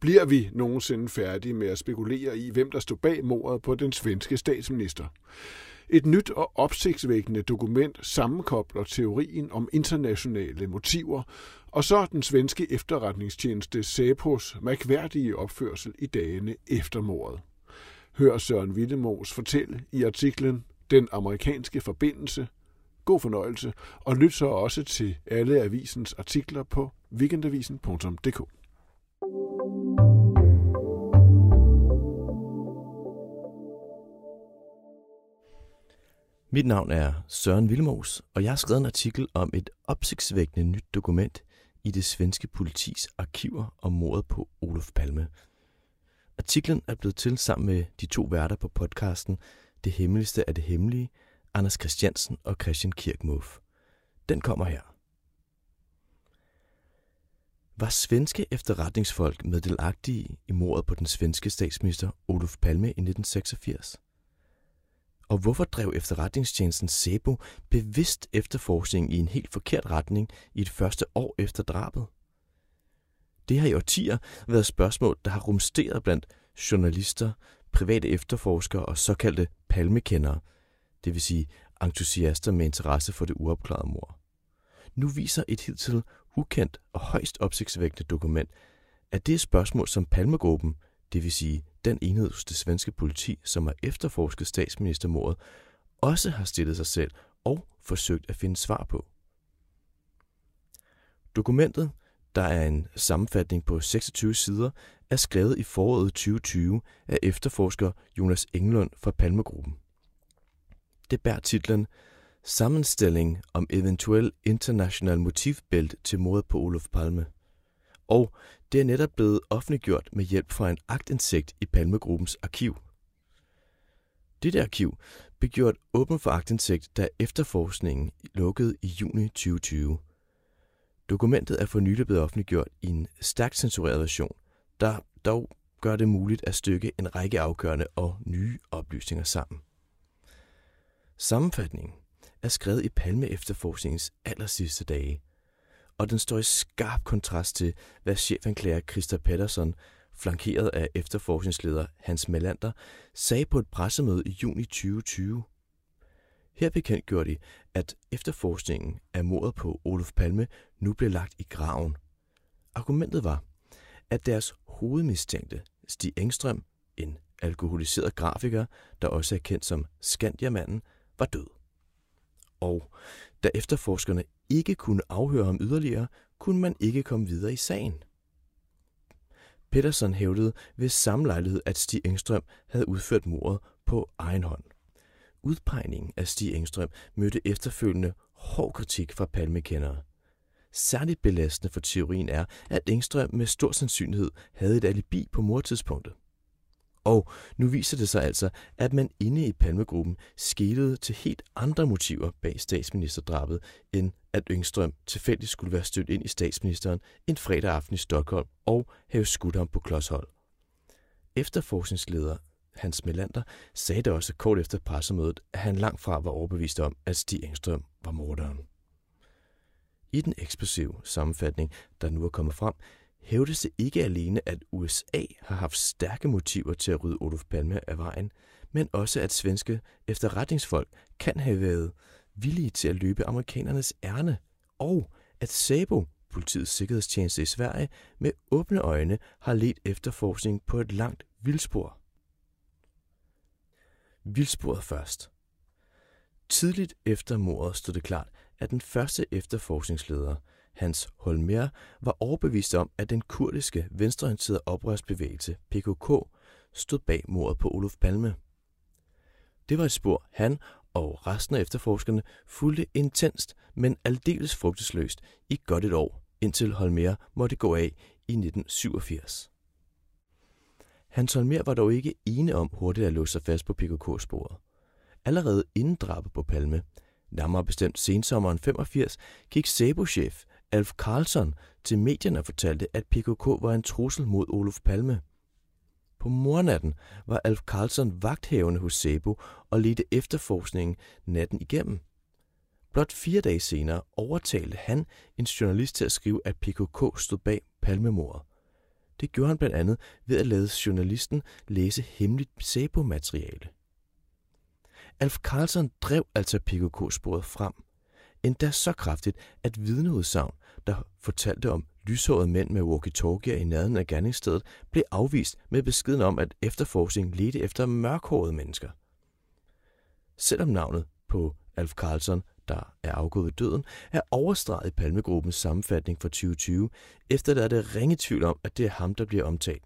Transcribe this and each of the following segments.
Bliver vi nogensinde færdige med at spekulere i, hvem der stod bag mordet på den svenske statsminister? Et nyt og opsigtsvækkende dokument sammenkobler teorien om internationale motiver, og så den svenske efterretningstjeneste SÄPOs mærkværdige opførsel i dagene efter mordet. Hør Søren Wittemos fortælle i artiklen Den amerikanske forbindelse. God fornøjelse, og lyt så også til alle avisens artikler på weekendavisen.dk. Mit navn er Søren Vilmos, og jeg har skrevet en artikel om et opsigtsvækkende nyt dokument i det svenske politis arkiver om mordet på Olof Palme. Artiklen er blevet til sammen med de to værter på podcasten Det Hemmeligste af det Hemmelige, Anders Christiansen og Christian Kirkmuff. Den kommer her. Var svenske efterretningsfolk meddelagtige i mordet på den svenske statsminister Olof Palme i 1986? Og hvorfor drev efterretningstjenesten SEBO bevidst efterforskning i en helt forkert retning i det første år efter drabet? Det har i årtier været spørgsmål, der har rumsteret blandt journalister, private efterforskere og såkaldte palmekendere, det vil sige entusiaster med interesse for det uopklarede mord. Nu viser et hidtil ukendt og højst opsigtsvækkende dokument, at det er spørgsmål, som Palmegruppen, det vil sige den enhed hos det svenske politi, som har efterforsket statsministermordet, også har stillet sig selv og forsøgt at finde svar på. Dokumentet, der er en sammenfatning på 26 sider, er skrevet i foråret 2020 af efterforsker Jonas Englund fra Palmegruppen. Det bærer titlen Sammenstilling om eventuel international motivbælt til mordet på Olof Palme. Og det er netop blevet offentliggjort med hjælp fra en agtindsigt i Palmegruppens arkiv. Dette arkiv blev gjort åben for agtindsigt, da efterforskningen lukkede i juni 2020. Dokumentet er for nylig blevet offentliggjort i en stærkt censureret version, der dog gør det muligt at stykke en række afgørende og nye oplysninger sammen. Sammenfatningen er skrevet i Palme efterforskningens aller sidste dage, og den står i skarp kontrast til, hvad chefanklager Christa Pettersson, flankeret af efterforskningsleder Hans Melander, sagde på et pressemøde i juni 2020. Her bekendtgjorde de, at efterforskningen af mordet på Olof Palme nu blev lagt i graven. Argumentet var, at deres hovedmistænkte, Stig Engstrøm, en alkoholiseret grafiker, der også er kendt som Skandiamanden, var død. Og da efterforskerne ikke kunne afhøre ham yderligere, kunne man ikke komme videre i sagen. Peterson hævdede ved samme lejlighed, at Stig Engstrøm havde udført mordet på egen hånd. Udpegningen af Stig Engstrøm mødte efterfølgende hård kritik fra palmekendere. Særligt belastende for teorien er, at Engstrøm med stor sandsynlighed havde et alibi på mordtidspunktet. Og nu viser det sig altså, at man inde i Palmegruppen skilede til helt andre motiver bag statsministerdrabet, end at Yngstrøm tilfældigt skulle være stødt ind i statsministeren en fredag aften i Stockholm og have skudt ham på klodshold. Efterforskningsleder Hans Melander sagde det også kort efter pressemødet, at han langt fra var overbevist om, at Stig Engstrøm var morderen. I den eksplosive sammenfatning, der nu er kommet frem, hævdes det ikke alene, at USA har haft stærke motiver til at rydde Olof Palme af vejen, men også at svenske efterretningsfolk kan have været villige til at løbe amerikanernes ærne, og at SABO, politiets sikkerhedstjeneste i Sverige, med åbne øjne har let efterforskning på et langt vildspor. Vildsporet først. Tidligt efter mordet stod det klart, at den første efterforskningsleder – Hans Holmer, var overbevist om, at den kurdiske venstreorienterede oprørsbevægelse PKK stod bag mordet på Olof Palme. Det var et spor, han og resten af efterforskerne fulgte intenst, men aldeles frugtesløst i godt et år, indtil Holmer måtte gå af i 1987. Hans Holmer var dog ikke ene om hurtigt at låse sig fast på PKK-sporet. Allerede inden drabet på Palme, nærmere bestemt sensommeren 85, gik Sabo-chef Alf Carlson til medierne fortalte, at PKK var en trussel mod Olof Palme. På mornatten var Alf Carlson vagthævende hos Sebo og ledte efterforskningen natten igennem. Blot fire dage senere overtalte han en journalist til at skrive, at PKK stod bag palmemordet. Det gjorde han blandt andet ved at lade journalisten læse hemmeligt Sebo-materiale. Alf Carlson drev altså PKK-sporet frem, endda så kraftigt, at vidneudsagn, der fortalte om lyshårede mænd med walkie-talkier i nærheden af gerningsstedet, blev afvist med beskeden om, at efterforskningen ledte efter mørkhårede mennesker. Selvom navnet på Alf Carlson, der er afgået ved døden, er overstreget i Palmegruppens sammenfatning for 2020, efter der er det ringe tvivl om, at det er ham, der bliver omtalt.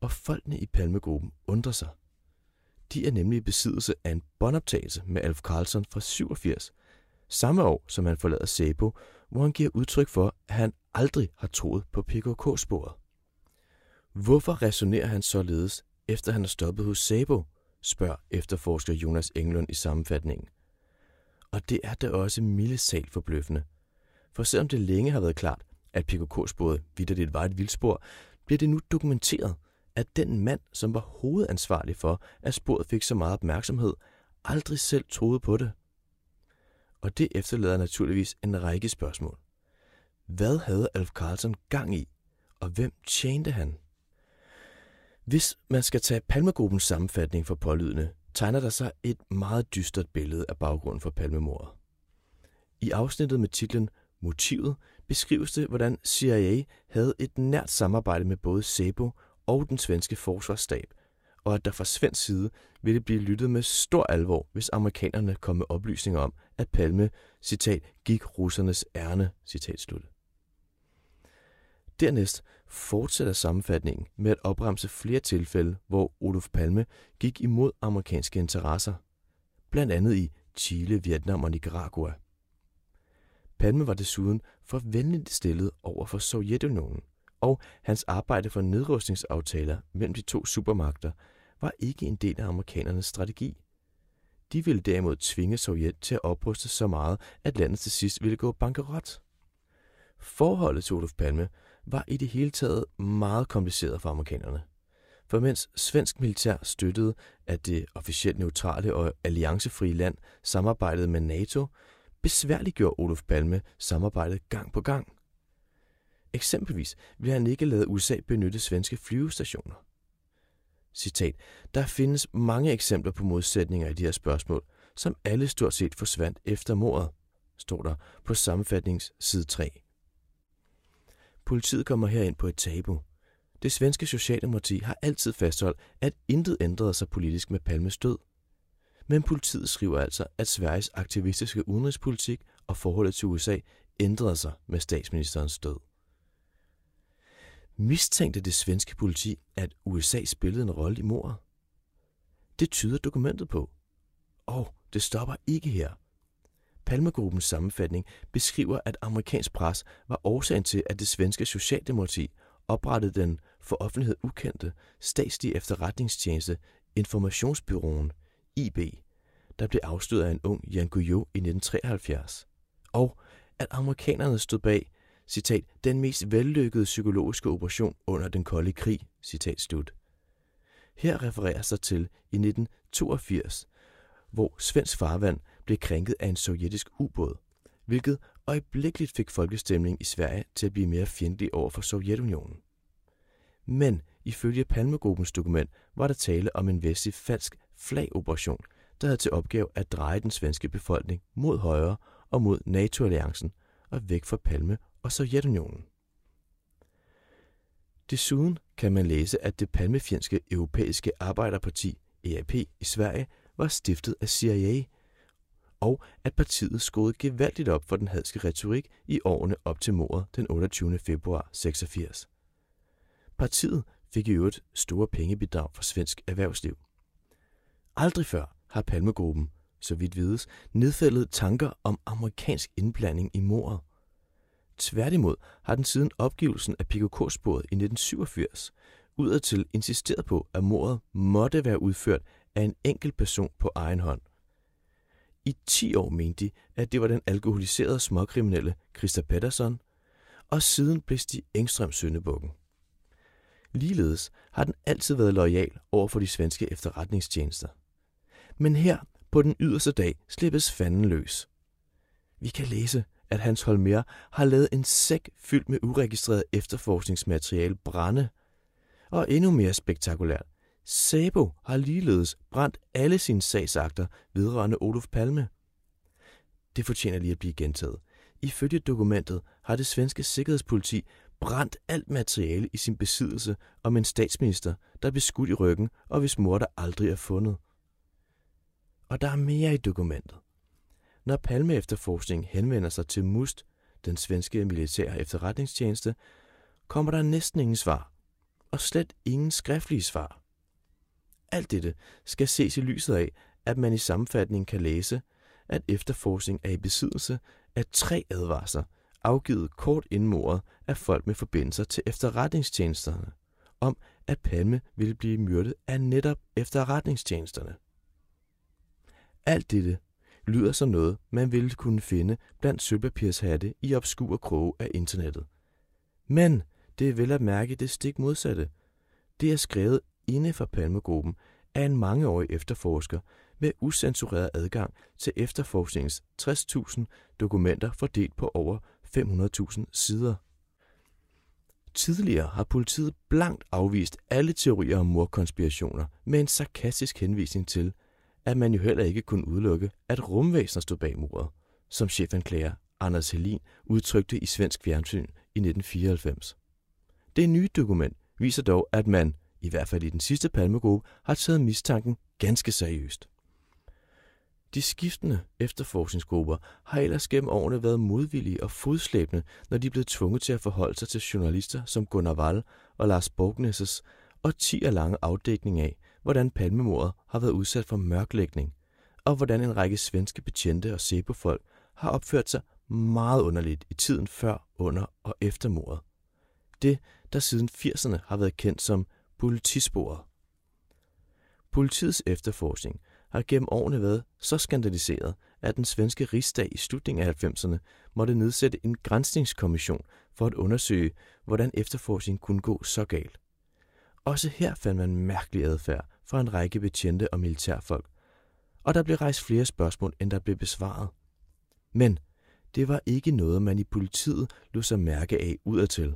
Og folkene i Palmegruppen undrer sig. De er nemlig i besiddelse af en båndoptagelse med Alf Carlson fra 87, samme år som han forlader Sebo, hvor han giver udtryk for, at han aldrig har troet på PKK-sporet. Hvorfor resonerer han således, efter han er stoppet hos Sabo, spørger efterforsker Jonas Englund i sammenfatningen. Og det er da også mildesalt forbløffende. For selvom det længe har været klart, at PKK-sporet vidderligt var et vildspor, bliver det nu dokumenteret, at den mand, som var hovedansvarlig for, at sporet fik så meget opmærksomhed, aldrig selv troede på det. Og det efterlader naturligvis en række spørgsmål. Hvad havde Alf Carlson gang i, og hvem tjente han? Hvis man skal tage Palmegruppens sammenfatning for pålydende, tegner der sig et meget dystert billede af baggrunden for palmemordet. I afsnittet med titlen Motivet beskrives det, hvordan CIA havde et nært samarbejde med både SEBO og den svenske forsvarsstab, og at der fra svensk side ville blive lyttet med stor alvor, hvis amerikanerne kom med oplysninger om, at Palme, citat, gik russernes ærne, citat slut. Dernæst fortsætter sammenfatningen med at opremse flere tilfælde, hvor Olof Palme gik imod amerikanske interesser, blandt andet i Chile, Vietnam og Nicaragua. Palme var desuden for venligt stillet over for Sovjetunionen, og hans arbejde for nedrustningsaftaler mellem de to supermagter var ikke en del af amerikanernes strategi. De ville derimod tvinge Sovjet til at opruste så meget, at landet til sidst ville gå bankerot. Forholdet til Olof Palme var i det hele taget meget kompliceret for amerikanerne. For mens svensk militær støttede, at det officielt neutrale og alliancefrie land samarbejdede med NATO, besværliggjorde Olof Palme samarbejdet gang på gang. Eksempelvis ville han ikke lade USA benytte svenske flyvestationer. Citat, der findes mange eksempler på modsætninger i de her spørgsmål, som alle stort set forsvandt efter mordet, står der på sammenfatnings side 3. Politiet kommer her ind på et tabu. Det svenske Socialdemokrati har altid fastholdt, at intet ændrede sig politisk med Palmes død. Men politiet skriver altså, at Sveriges aktivistiske udenrigspolitik og forholdet til USA ændrede sig med statsministerens død. Mistænkte det svenske politi, at USA spillede en rolle i mordet? Det tyder dokumentet på. Og det stopper ikke her. Palmegruppens sammenfatning beskriver, at amerikansk pres var årsagen til, at det svenske Socialdemokrati oprettede den for offentlighed ukendte statslige efterretningstjeneste Informationsbyråen IB, der blev afstødt af en ung Jan Guillou i 1973, og at amerikanerne stod bag citat, den mest vellykkede psykologiske operation under den kolde krig, citat slut. Her refererer sig til i 1982, hvor svensk farvand blev krænket af en sovjetisk ubåd, hvilket øjeblikkeligt fik folkestemningen i Sverige til at blive mere fjendtlig over for Sovjetunionen. Men ifølge Palmegruppens dokument var der tale om en vestlig falsk flagoperation, der havde til opgave at dreje den svenske befolkning mod højre og mod NATO-alliancen og væk fra Palme og Sovjetunionen. Desuden kan man læse, at det palmefjendske europæiske arbejderparti EAP i Sverige var stiftet af CIA, og at partiet skåede gevaldigt op for den hadske retorik i årene op til mordet den 28. februar 86. Partiet fik i øvrigt store pengebidrag fra svensk erhvervsliv. Aldrig før har Palmegruppen, så vidt vides, nedfældet tanker om amerikansk indblanding i mordet. Tværtimod har den siden opgivelsen af PKK-sporet i 1987 udadtil insisteret på, at mordet måtte være udført af en enkelt person på egen hånd. I 10 år mente de, at det var den alkoholiserede småkriminelle Christa Pettersson, og siden blev de Engstrøm søndebukken. Ligeledes har den altid været lojal over for de svenske efterretningstjenester. Men her, på den yderste dag, slippes fanden løs. Vi kan læse, at Hans Holmer har lavet en sæk fyldt med uregistreret efterforskningsmateriale brænde. Og endnu mere spektakulært, Sabo har ligeledes brændt alle sine sagsakter vedrørende Olof Palme. Det fortjener lige at blive gentaget. Ifølge dokumentet har det svenske sikkerhedspoliti brændt alt materiale i sin besiddelse om en statsminister, der blev skudt i ryggen og hvis mor der aldrig er fundet. Og der er mere i dokumentet. Når palmeefterforskning henvender sig til MUST, den svenske militære efterretningstjeneste, kommer der næsten ingen svar, og slet ingen skriftlige svar. Alt dette skal ses i lyset af, at man i sammenfatningen kan læse, at efterforskning er i besiddelse af tre advarsler, afgivet kort inden mordet af folk med forbindelser til efterretningstjenesterne, om at Palme ville blive myrdet af netop efterretningstjenesterne. Alt dette lyder som noget, man ville kunne finde blandt sølvpapirshatte i obskur kroge af internettet. Men det er vel at mærke det stik modsatte. Det er skrevet inde for Palmegruppen af en mangeårig efterforsker med usensureret adgang til efterforskningens 60.000 dokumenter fordelt på over 500.000 sider. Tidligere har politiet blankt afvist alle teorier om morkonspirationer med en sarkastisk henvisning til, at man jo heller ikke kunne udelukke, at rumvæsener stod bag mordet, som chefanklager Anders Helin udtrykte i svensk fjernsyn i 1994. Det nye dokument viser dog, at man, i hvert fald i den sidste palmegruppe, har taget mistanken ganske seriøst. De skiftende efterforskningsgrupper har ellers gennem årene været modvillige og fodslæbende, når de er blevet tvunget til at forholde sig til journalister som Gunnar Wall og Lars Borgnesses og 10 lange afdækning af, hvordan palmemordet har været udsat for mørklægning, og hvordan en række svenske betjente og sebofolk har opført sig meget underligt i tiden før, under og efter mordet. Det, der siden 80'erne har været kendt som politisporet. Politiets efterforskning har gennem årene været så skandaliseret, at den svenske rigsdag i slutningen af 90'erne måtte nedsætte en grænsningskommission for at undersøge, hvordan efterforskningen kunne gå så galt. Også her fandt man mærkelig adfærd fra en række betjente og militærfolk, og der blev rejst flere spørgsmål, end der blev besvaret. Men det var ikke noget, man i politiet lod sig mærke af udadtil.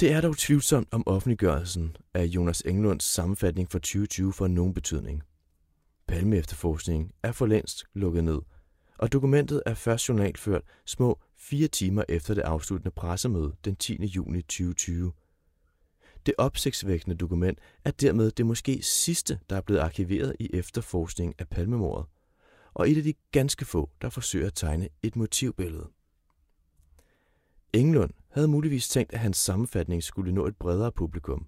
Det er dog tvivlsomt om offentliggørelsen af Jonas Englunds sammenfatning for 2020 for nogen betydning. Palme efterforskningen er for længst lukket ned, og dokumentet er først journalført små fire timer efter det afsluttende pressemøde den 10. juni 2020. Det opsigtsvækkende dokument er dermed det måske sidste, der er blevet arkiveret i efterforskning af palmemordet, og et af de ganske få, der forsøger at tegne et motivbillede. Englund havde muligvis tænkt, at hans sammenfatning skulle nå et bredere publikum.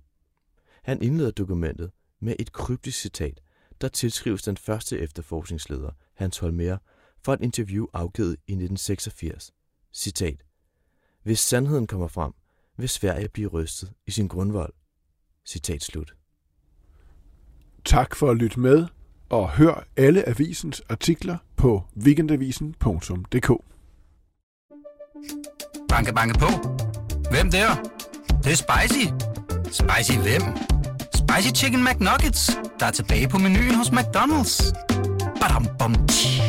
Han indleder dokumentet med et kryptisk citat, der tilskrives den første efterforskningsleder, Hans Holmer, for et interview afgivet i 1986. Citat. Hvis sandheden kommer frem, vil Sverige blive rystet i sin grundvold. Citat slut. Tak for at lytte med, og hør alle avisens artikler på weekendavisen.dk. Banke, banke på. Hvem der? Det, det er spicy. Spicy hvem? Spicy Chicken McNuggets, der er tilbage på menuen hos McDonald's. Badum, bom, tji.